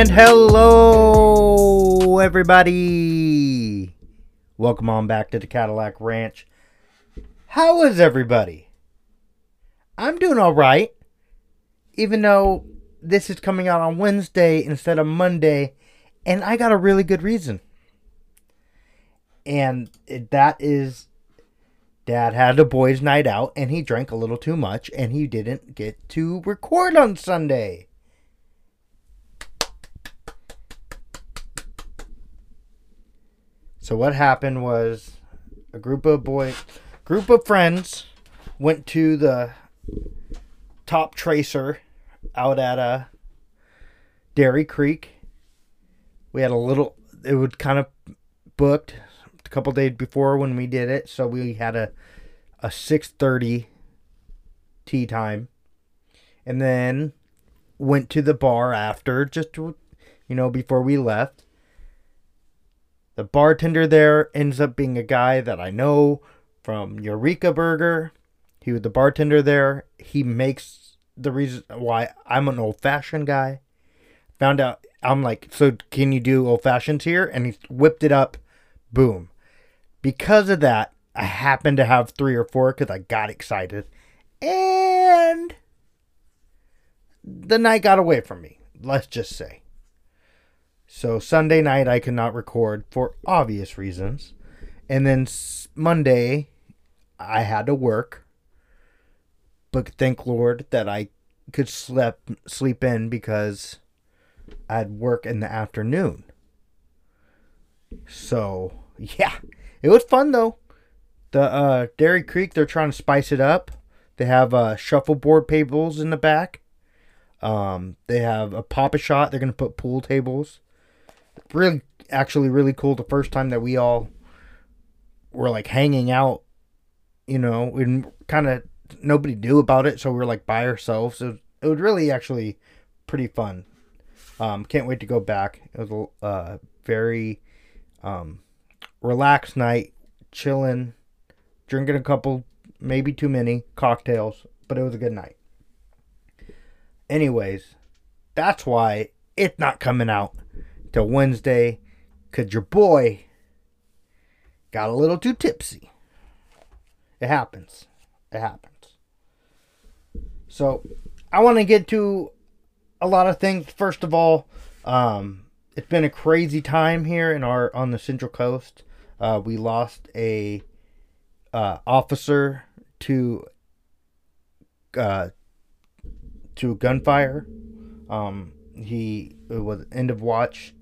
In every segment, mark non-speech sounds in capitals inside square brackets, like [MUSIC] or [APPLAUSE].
And hello, everybody. Welcome on back to the Cadillac Ranch. How is everybody? I'm doing all right. Even though this is coming out on Wednesday instead of Monday, and I got a really good reason. And that is Dad had a boys' night out and he drank a little too much and he didn't get to record on Sunday. So what happened was a group of boy group of friends went to the Toptracer out at uh Dairy Creek. We had a little it would kind of booked a couple days before when we did it, so we had a a 6:30 tee time. And then went to the bar after just to, you know before we left. The bartender there ends up being a guy that I know from Eureka Burger. He was the bartender there. He makes the reason why I'm an old fashioned guy. Found out I'm like, so can you do old fashions here? And he whipped it up. Boom. Because of that, I happened to have three or four because I got excited. And the night got away from me. Let's just say. So Sunday night I could not record for obvious reasons. And then Monday I had to work. But thank Lord that I could sleep sleep in because I had work in the afternoon. So, yeah. It was fun though. The uh, Dairy Creek, they're trying to spice it up. They have uh, shuffleboard tables in the back. Um, they have a Pop-A-Shot. They're gonna put pool tables. Really, actually, really cool. The first time that we all were like hanging out, you know, and kind of nobody knew about it, so we were like by ourselves. So it was really actually pretty fun. Um, can't wait to go back. It was a uh, very um, relaxed night, chilling, drinking a couple, maybe too many cocktails, but it was a good night. Anyways, that's why it's not coming out till Wednesday, cause your boy got a little too tipsy. It happens. It happens. So, I want to get to a lot of things. First of all, um, it's been a crazy time here in our on the Central Coast. Uh, we lost a uh, officer to uh, to gunfire. Um, he was end of watch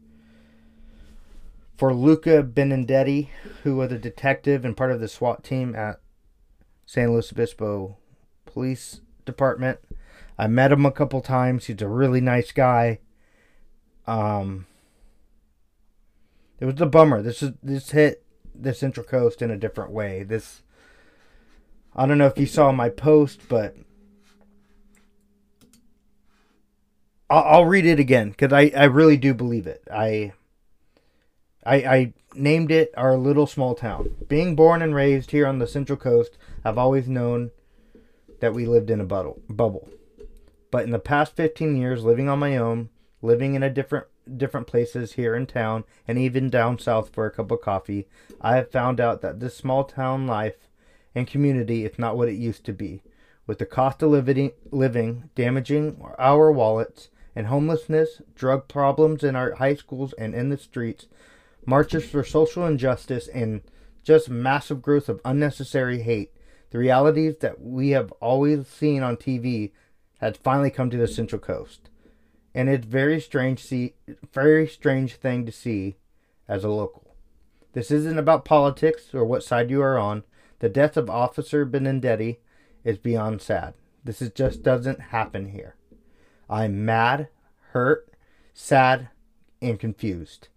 for Luca Benedetti, who was a detective and part of the SWAT team at San Luis Obispo Police Department. I met him a couple times. He's a really nice guy. Um, it was a bummer. This is this hit the Central Coast in a different way. This I don't know if you saw my post, but I'll, I'll read it again because I, I really do believe it. I, I I named it our little small town. Being born and raised here on the Central Coast, I've always known that we lived in a bubble. Bubble, but in the past 15 years, living on my own, living in a different different places here in town and even down south for a cup of coffee, I have found out that this small town life and community is not what it used to be. With the cost of living, living damaging our wallets and homelessness, drug problems in our high schools and in the streets, marches for social injustice, and just massive growth of unnecessary hate, the realities that we have always seen on TV had finally come to the Central Coast and it's very strange see very strange thing to see as a local. This isn't about politics or what side you are on. The death of Officer Benedetti is beyond sad. This is just doesn't happen here. I'm mad, hurt, sad, and confused.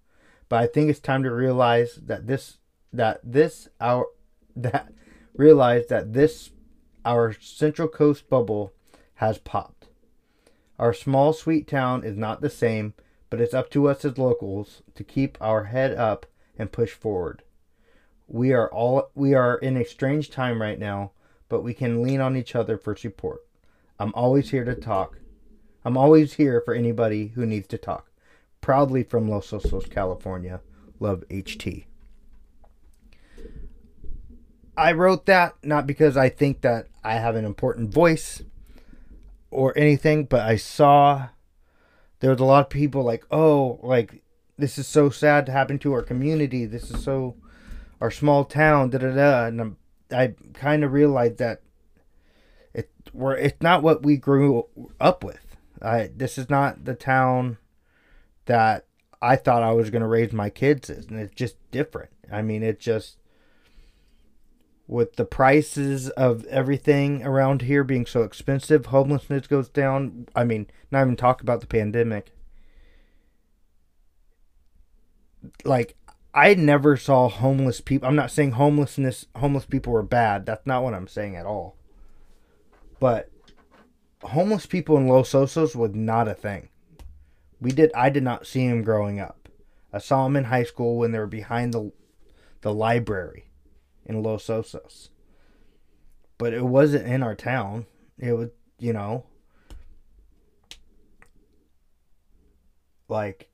But I think it's time to realize that this that this our [LAUGHS] that realize that this our Central Coast bubble has popped. Our small, sweet town is not the same, but it's up to us as locals to keep our head up and push forward. We are all we are in a strange time right now, but we can lean on each other for support. I'm always here to talk. I'm always here for anybody who needs to talk. Proudly from Los Osos, California. Love HT. I wrote that not because I think that I have an important voice or anything, but I saw there was a lot of people like, oh, like this is so sad to happen to our community. This is so our small town, da da da. And I'm, I kind of realized that it we're it's not what we grew up with. I this is not the town that I thought I was going to raise my kids in. And it's just different. I mean, it just with the prices of everything around here being so expensive, homelessness goes down. I mean, not even talk about the pandemic. Like I never saw homeless people. I'm not saying homelessness homeless people were bad. That's not what I'm saying at all. But homeless people in Los Osos was not a thing. We did I did not see him growing up. I saw him in high school when they were behind the the library in Los Osos. But it wasn't in our town. It was, you know, like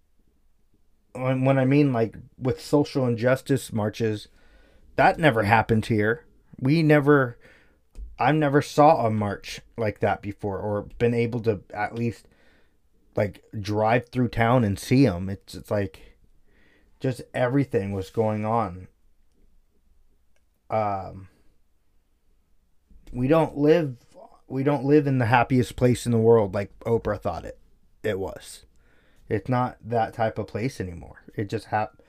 when, I mean like with social injustice marches, that never happened here. We never I never saw a march like that before or been able to at least like drive through town and see them. It's it's like just everything was going on um, we don't live we don't live in the happiest place in the world like Oprah thought it it was. It's not that type of place anymore. It just hap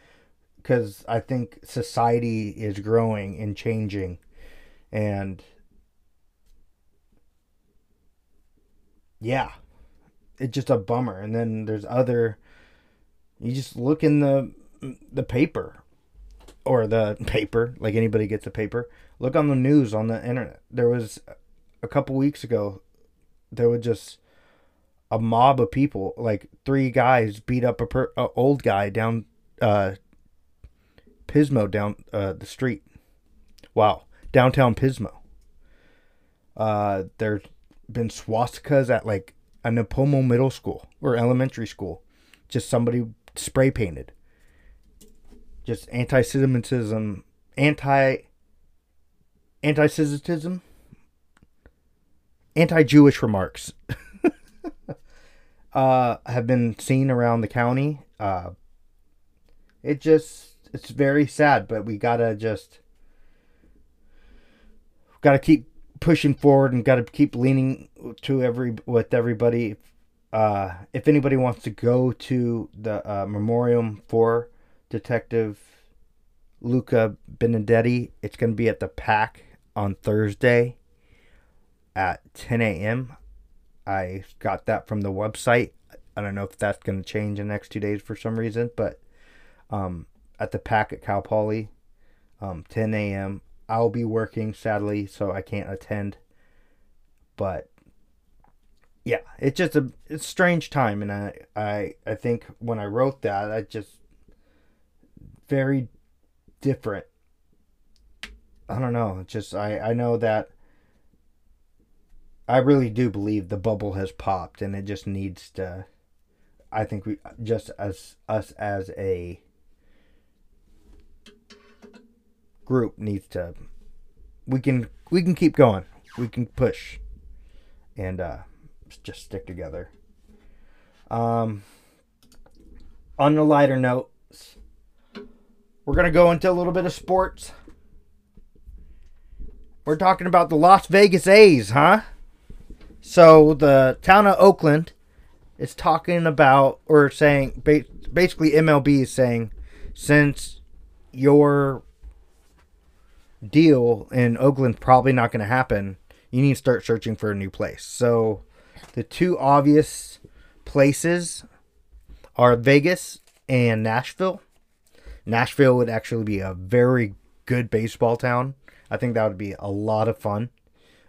because I think society is growing and changing and yeah, it's just a bummer. And then there's other you just look in the the paper or the [LAUGHS] paper, like anybody gets a paper. Look on the news on the internet. There was a couple weeks ago, there was just a mob of people, like three guys beat up a, per, a old guy down uh, Pismo down uh, the street. Wow, downtown Pismo. Uh, there's been swastikas at like a Nipomo middle school or elementary school. Just somebody spray painted just anti-Semitism, anti anti-Semitism, anti-Jewish remarks [LAUGHS] uh, have been seen around the county. Uh, it just it's very sad, but we gotta just gotta keep pushing forward and gotta keep leaning to every with everybody. Uh, if anybody wants to go to the uh, memoriam for Detective Luca Benedetti. It's going to be at the Pack on Thursday at 10 a.m. I got that from the website. I don't know if that's going to change in the next two days for some reason, but um, at the Pack at Cal Poly, um, 10 a.m. I'll be working sadly, so I can't attend. But yeah, it's just a it's strange time, and I I I think when I wrote that, I just very different. I don't know. Just I I know that I really do believe the bubble has popped and it just needs to I think we just as us as a group needs to we can we can keep going. We can push and uh just stick together. Um on a lighter note, we're to go into a little bit of sports. We're talking about the Las Vegas A's, huh? So the town of Oakland is talking about, or saying, basically, MLB is saying, since your deal in Oakland's probably not going to happen, you need to start searching for a new place. So the two obvious places are Vegas and Nashville. Nashville would actually be a very good baseball town. I think that would be a lot of fun,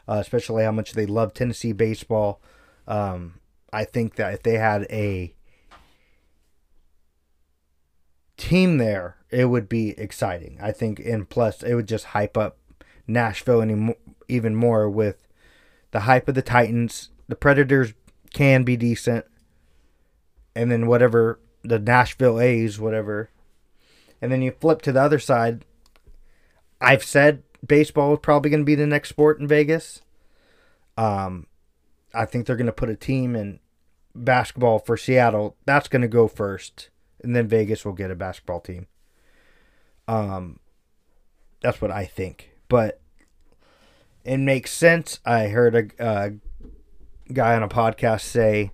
uh, especially how much they love Tennessee baseball. Um, I think that if they had a team there, it would be exciting. I think, and plus, it would just hype up Nashville any, even more with the hype of the Titans. The Predators can be decent, and then whatever the Nashville A's, whatever. And then you flip to the other side. I've said baseball is probably going to be the next sport in Vegas. Um, I think they're going to put a team in basketball for Seattle. That's going to go first, and then Vegas will get a basketball team. Um, that's what I think, but it makes sense. I heard a, a guy on a podcast say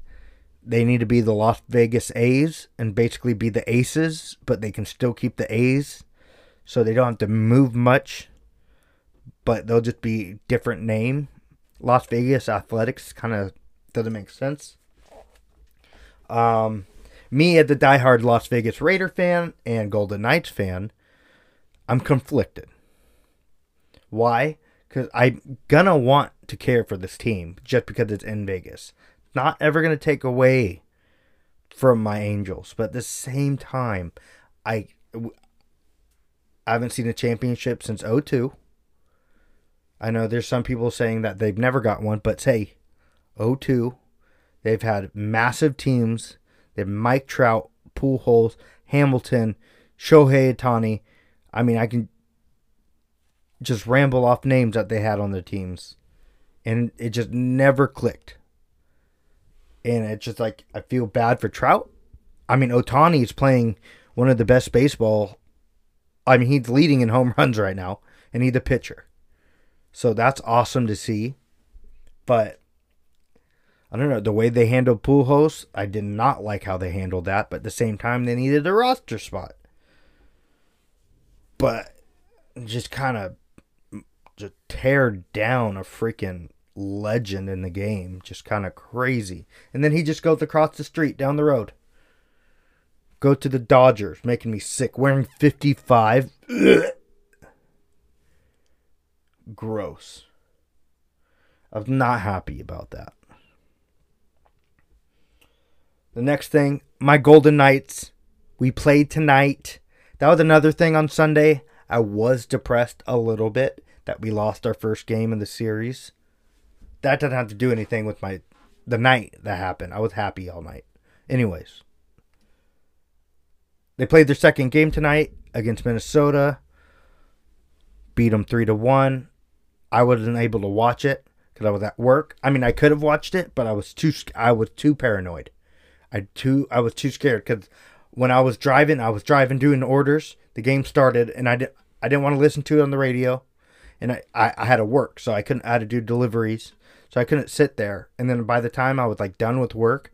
they need to be the Las Vegas A's and basically be the Aces, but they can still keep the A's, so they don't have to move much. But they'll just be different name. Las Vegas Athletics kind of doesn't make sense. Um, me as the diehard Las Vegas Raider fan and Golden Knights fan, I'm conflicted. Why? Because I'm gonna want to care for this team just because it's in Vegas. Not ever gonna take away from my Angels, but at the same time, I I haven't seen a championship since 02. I know there's some people saying that they've never got one, but say 02, they've had massive teams. They have Mike Trout, Pujols, Hamilton, Shohei Ohtani. I mean, I can just ramble off names that they had on their teams, and it just never clicked. And it's just like I feel bad for Trout. I mean, Ohtani is playing one of the best baseball. I mean, he's leading in home [LAUGHS] runs right now, and he's the pitcher. So that's awesome to see. But I don't know the way they handled Pujols. I did not like how they handled that. But at the same time, they needed a roster spot. But just kind of just tear down a freaking legend in the game. Just kind of crazy. And then he just goes across the street down the road. Go to the Dodgers, making me sick. Wearing 55. Gross. I'm not happy about that. The next thing, my Golden Knights. We played tonight. That was another thing on Sunday. I was depressed a little bit that we lost our first game in the series. That doesn't have to do anything with my the night that happened. I was happy all night. Anyways, they played their second game tonight against Minnesota. Beat them three to one. I wasn't able to watch it because I was at work. I mean, I could have watched it, but I was too I was too paranoid. I too I was too scared because when I was driving, I was driving doing orders. The game started, and I did I didn't want to listen to it on the radio, and I, I, I had to work, so I couldn't I had to do deliveries, so I couldn't sit there. And then by the time I was like done with work,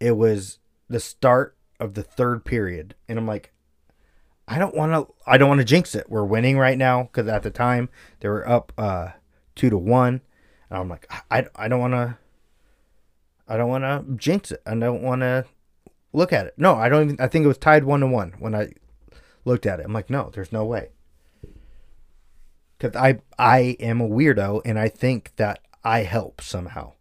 it was the start of the third period, and I'm like, I don't want to I don't want to jinx it. We're winning right now because at the time they were up uh, two to one, and I'm like I I don't want to. I don't want to jinx it. I don't want to look at it. No, I don't even. I think it was tied one to one when I looked at it. I'm like, no, there's no way. Because I I am a weirdo, and I think that I help somehow.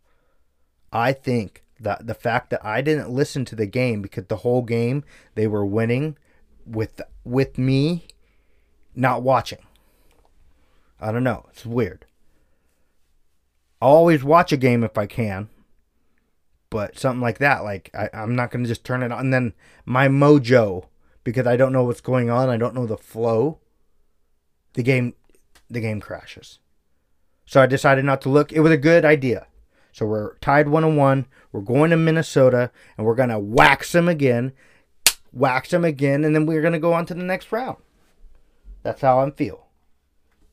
I think that the fact that I didn't listen to the game because the whole game they were winning with with me not watching. I don't know. It's weird. I'll always watch a game if I can but something like that like I, i'm not to just turn it on. And then my mojo because i don't know what's going on i don't know the flow the game the game crashes. So i decided not to look. It was a good idea. So we're tied one on one. We're going to minnesota and we're to wax them again wax them again and then we're to go on to the next round. That's how I'm feel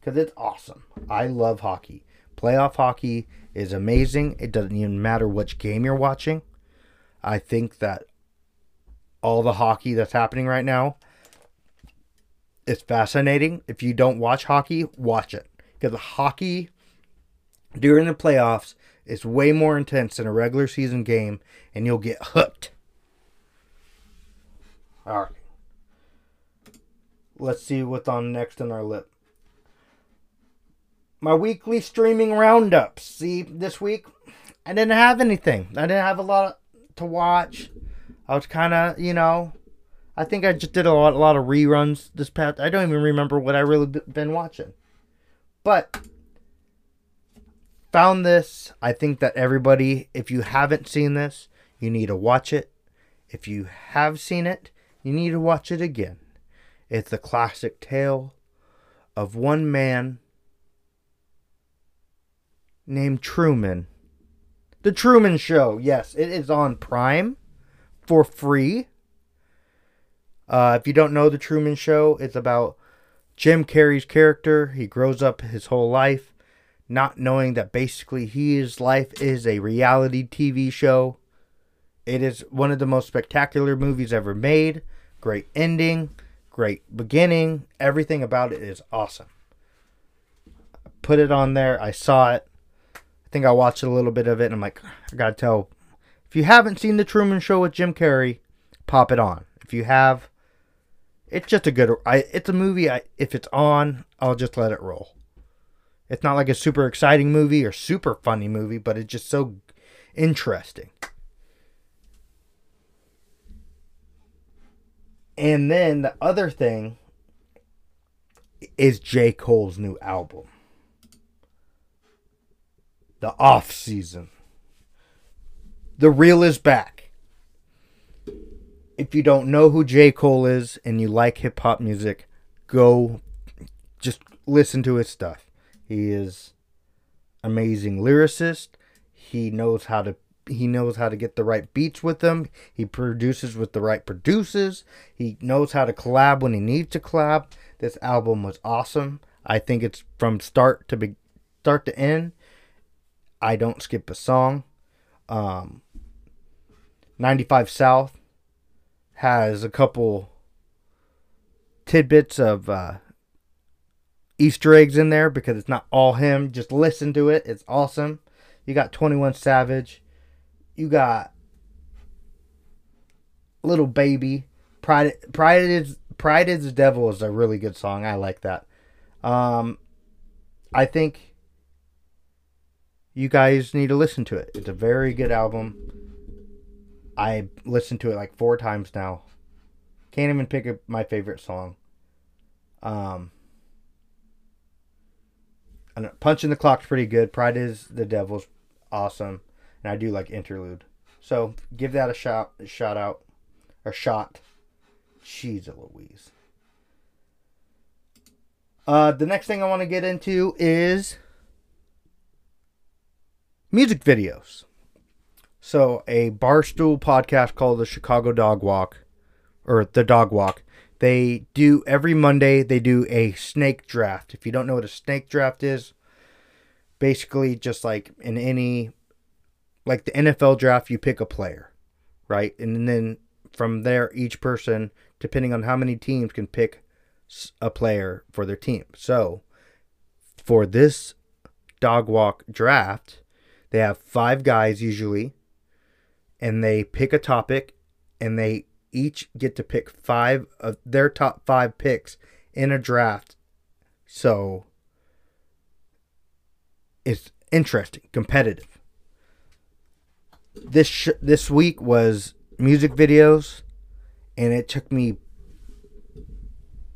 because it's awesome. I love hockey playoff hockey is amazing. It doesn't even matter which game you're watching. I think that all the hockey that's happening right now is fascinating. If you don't watch hockey, watch it. Because hockey during the playoffs is way more intense than a regular season game, and you'll get hooked. All right. Let's see what's on next on our lip my weekly streaming roundups. See, this week I didn't have anything. I didn't have a lot to watch. I was kind of, you know, I think I just did a lot, a lot of reruns this past. I don't even remember what I really been watching, but found this. I think that everybody, if you haven't seen this, you need to watch it. If you have seen it, you need to watch it again. It's the classic tale of one man named Truman. The Truman Show. Yes, it is on Prime for free. Uh, if you don't know The Truman Show, it's about Jim Carrey's character. He grows up his whole life not knowing that basically his life is a reality TV show. It is one of the most spectacular movies ever made. Great ending, great beginning. Everything about it is awesome. Put it on there. I saw it. I think I watched a little bit of it and I'm like, I gotta tell. If you haven't seen The Truman Show with Jim Carrey, pop it on. If you have, it's just a good. I, it's a movie. I, if it's on, I'll just let it roll. It's not like a super exciting movie or super funny movie, but it's just so interesting. And then the other thing is J. Cole's new album. The off season. The real is back. If you don't know who J. Cole is and you like hip hop music, go just listen to his stuff. He is amazing lyricist. He knows how to he knows how to get the right beats with them. He produces with the right producers. He knows how to collab when he needs to collab. This album was awesome. I think it's from start to be, start to end. I don't skip a song. Um, 95 South has a couple tidbits of uh, Easter eggs in there because it's not all him. Just listen to it. It's awesome. You got 21 Savage. You got Lil Baby. Pride Pride is Pride is the Devil is a really good song. I like that. Um I think you guys need to listen to it. It's a very good album. I listened to it like four times now. Can't even pick a, my favorite song. Um Punching the Clock's pretty good. Pride is the Devil's awesome, and I do like Interlude. So give that a shot, a shout out, or shot. Jeez a Louise. Uh, the next thing I want to get into is music videos. So a barstool podcast called the Chicago Dog Walk, or the Dog Walk, they do every Monday, they do a snake draft. If you don't know what a snake draft is, basically just like in any like the NFL draft, you pick a player, right? And then from there, each person, depending on how many teams, can pick a player for their team. So for this dog walk draft, they have five guys usually, and they pick a topic, and they each get to pick five of their top five picks in a draft. So it's interesting, competitive. This sh- this week was music videos, and it took me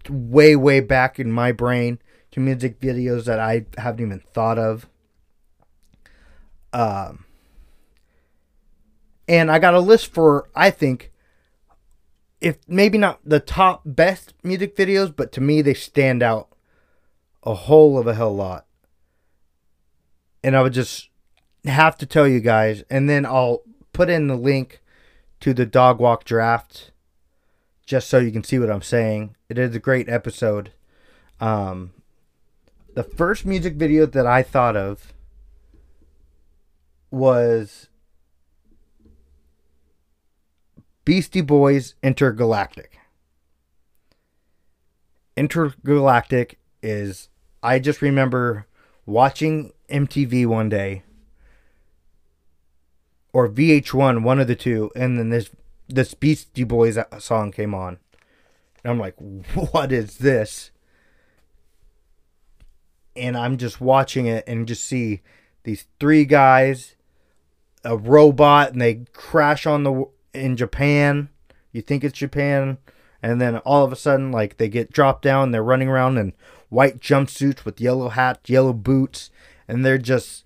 way way back in my brain to music videos that I haven't even thought of. Um, and I got a list for I think if maybe not the top best music videos, but to me they stand out a whole of a hell lot. And I would just have to tell you guys, and then I'll put in the link to the dog walk draft just so you can see what I'm saying. It is a great episode. Um, the first music video that I thought of was Beastie Boys Intergalactic. Intergalactic is, I just remember watching MTV one day or VH1, one of the two, and then this this Beastie Boys song came on. And I'm like, [LAUGHS] what is this? And I'm just watching it and just see these three guys, a robot, and they crash on the in Japan. You think it's Japan, and then all of a sudden, like they get dropped down, they're running around in white jumpsuits with yellow hats, yellow boots, and they're just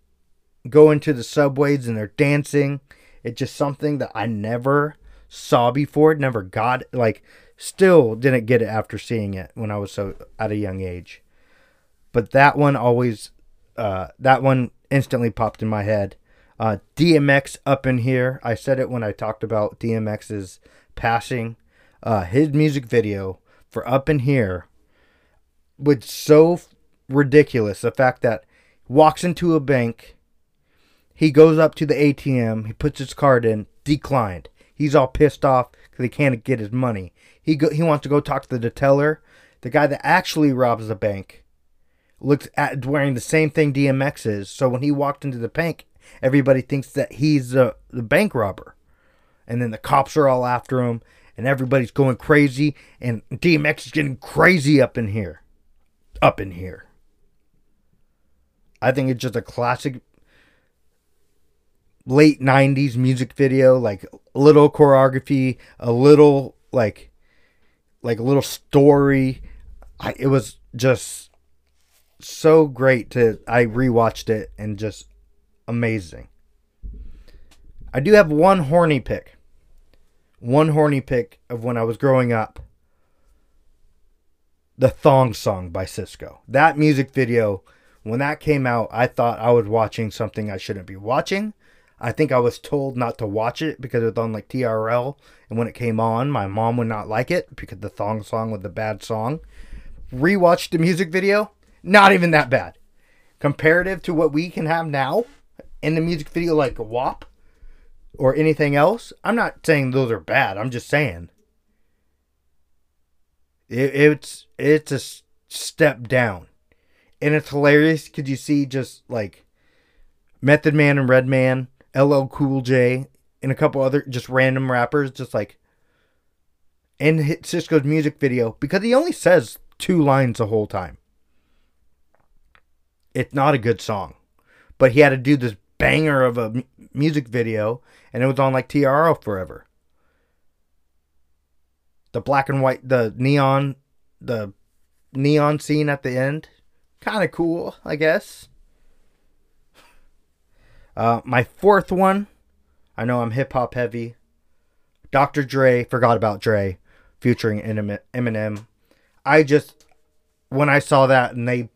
going to the subways and they're dancing. It's just something that I never saw before, never got like still didn't get it after seeing it when I was so at a young age. But that one always uh, that one instantly popped in my head. Uh, DMX up in here. I said it when I talked about DMX's passing. Uh, his music video for Up in Here was so ridiculous. The fact that walks into a bank, he goes up to the ATM, he puts his card in, declined. He's all pissed off because he can't get his money. He go, he wants to go talk to the teller, the guy that actually robs the bank. Looks at wearing the same thing DMX is. So when he walked into the bank, everybody thinks that he's the, the bank robber. And then the cops are all after him and everybody's going crazy and DMX is getting crazy up in here. Up in here. I think it's just a classic late 90s music video like a little choreography, a little like like a little story. I, it was just so great to I rewatched it and just amazing. I do have one horny pick. One horny pick of when I was growing up. The Thong Song by Sisqo. That music video, when that came out, I thought I was watching something I shouldn't be watching. I think I was told not to watch it because it was on like TRL. And when it came on, my mom would not like it because the Thong Song was a bad song. Rewatched the music video, not even that bad. Comparative to what we can have now in the music video, like WAP or anything else, I'm not saying those are bad. I'm just saying it, it's it's a step down, and it's hilarious because you see just like Method Man and Redman, LL Cool J, and a couple other just random rappers, just like in Sisqo's music video because he only says two lines the whole time. It's not a good song, but he had to do this banger of a music video, and it was on like TRL forever. The black and white, the neon, the neon scene at the end, kind of cool, I guess. Uh, my fourth one, I know I'm hip hop heavy. Dr. Dre, forgot about Dre, featuring Eminem. I just, when I saw that and they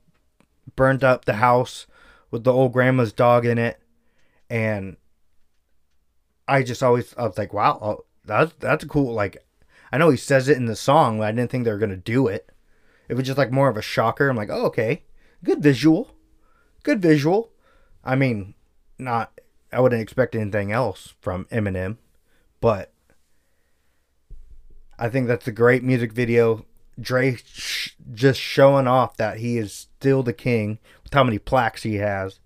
burned up the house with the old grandma's dog in it, and I just always I was like, wow, oh, that's that's cool. Like, I know he says it in the song, but I didn't think they were gonna do it. It was just like more of a shocker. I'm like, oh, okay, good visual, good visual. I mean, not I wouldn't expect anything else from Eminem, but I think that's a great music video. Dre sh- just showing off that he is still the king with how many plaques he has.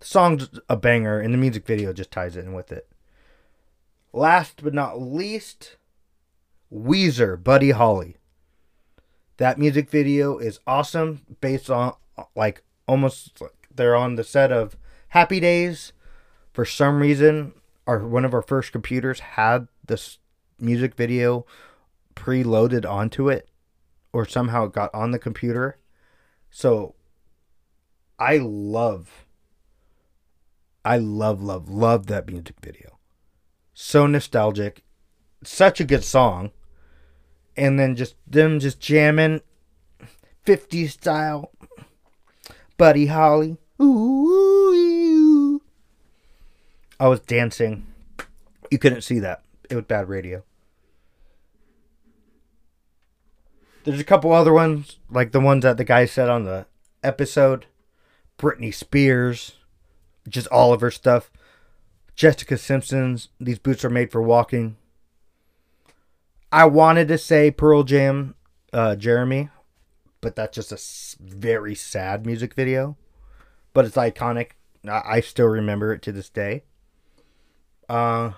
The song's a banger, and the music video just ties in with it. Last but not least, Weezer, Buddy Holly. That music video is awesome, based on like almost like they're on the set of Happy Days. For some reason, our one of our first computers had this music video preloaded onto it, or somehow it got on the computer. So I love I love, love, love that music video. So nostalgic. Such a good song. And then just them just jamming 50s style. Buddy Holly. Ooh, I was dancing. You couldn't see that. It was bad radio. There's a couple other ones, like the ones that the guy said on the episode. Britney Spears just all of her stuff. Jessica Simpson's These Boots Are Made for Walking. I wanted to say Pearl Jam, uh, Jeremy, but that's just a very sad music video. But it's iconic. I still remember it to this day. Uh,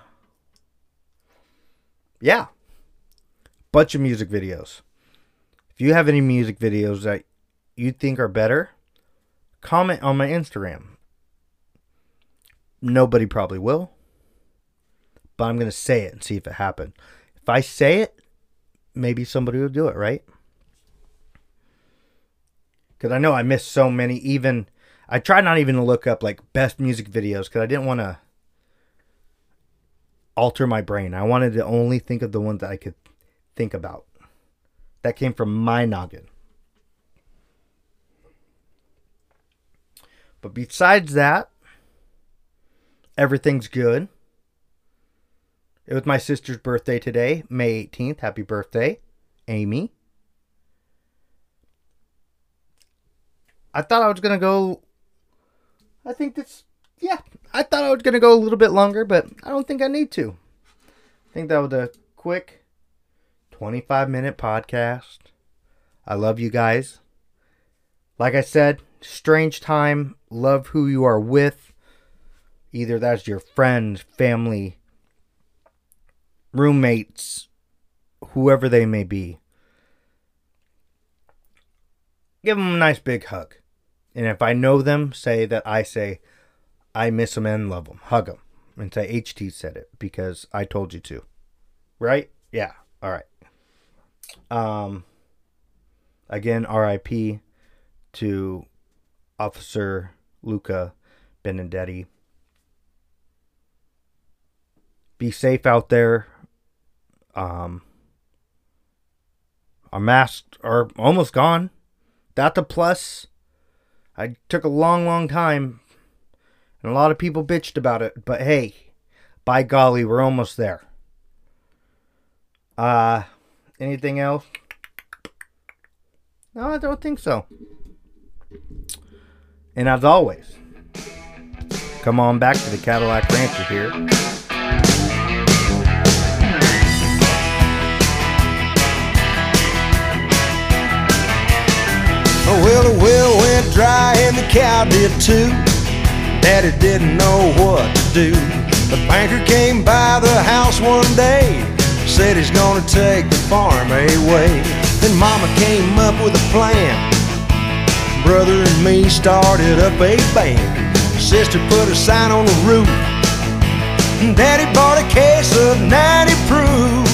yeah. Bunch of music videos. If you have any music videos that you think are better, comment on my Instagram Nobody probably will. But I'm going to say it and see if it happened. If I say it, maybe somebody will do it, right? Because I know I missed so many. Even I tried not even to look up like best music videos because I didn't want to. alter my brain. I wanted to only think of the ones that I could think about. That came from my noggin. But besides that, everything's good. It was my sister's birthday today, May 18th. Happy birthday, Amy. I thought I was going to go. I think this. Yeah, I thought I was going to go a little bit longer, but I don't think I need to. I think that was a quick 25 minute podcast. I love you guys. Like I said, strange time. Love who you are with. Either that's your friends, family, roommates, whoever they may be. Give them a nice big hug. And if I know them, say that I say, I miss them and love them. Hug them. And say, HT said it because I told you to. Right? Yeah. All right. Um, again, RIP to Officer Luca Benedetti. Be safe out there. Um, our masks are almost gone. That's a plus. I took a long, long time, and a lot of people bitched about it. But hey, by golly, we're almost there. Uh, anything else? No, I don't think so. And as always, come on back to the Cadillac Rancher here. Well, the well went dry and the cow did too. Daddy didn't know what to do. The banker came by the house one day, said he's gonna take the farm away. Then Mama came up with a plan. Brother and me started up a band. Sister put a sign on the roof. Daddy bought a case of 90 proof.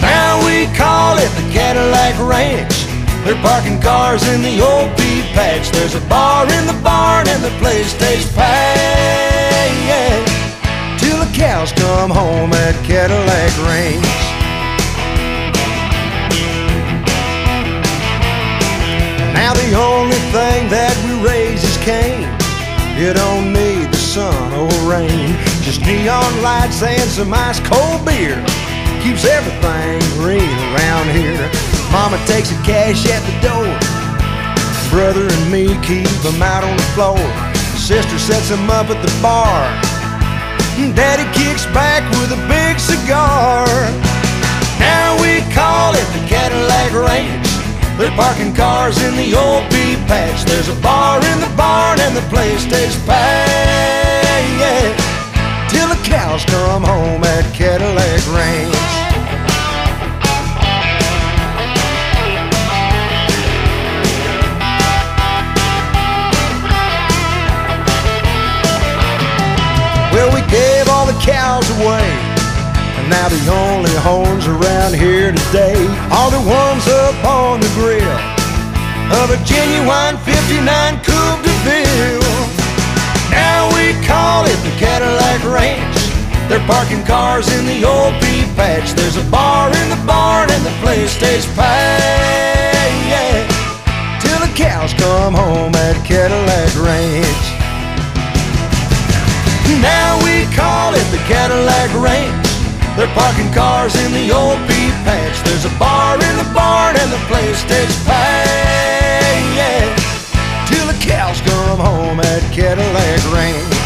Now we call it the Cadillac Ranch. They're parking cars in the old pea patch. There's a bar in the barn and the place stays packed. Till the cows come home at Cadillac Ranch. Now the only thing that we raise is cane. You don't need the sun or rain. Just neon lights and some ice cold beer. Keeps everything green around here. Mama takes the cash at the door. Brother and me keep them out on the floor. Sister sets them up at the bar. Daddy kicks back with a big cigar. Now we call it the Cadillac Ranch. They're parking cars in the old pea patch. There's a bar in the barn and the place stays packed. Till the cows come home at Cadillac Ranch. Well, we gave all the cows away. And now the only horns around here today are the ones up on the grill of a genuine 59 Coupe de Ville. Now we call it the Cadillac Ranch. They're parking cars in the old pea patch. There's a bar in the barn and the place stays packed. Till the cows come home at Cadillac Ranch. Now we call it the Cadillac Ranch. They're parking cars in the old beef patch. There's a bar in the barn and the place stays packed Yeah. Till the cows come home at Cadillac Ranch.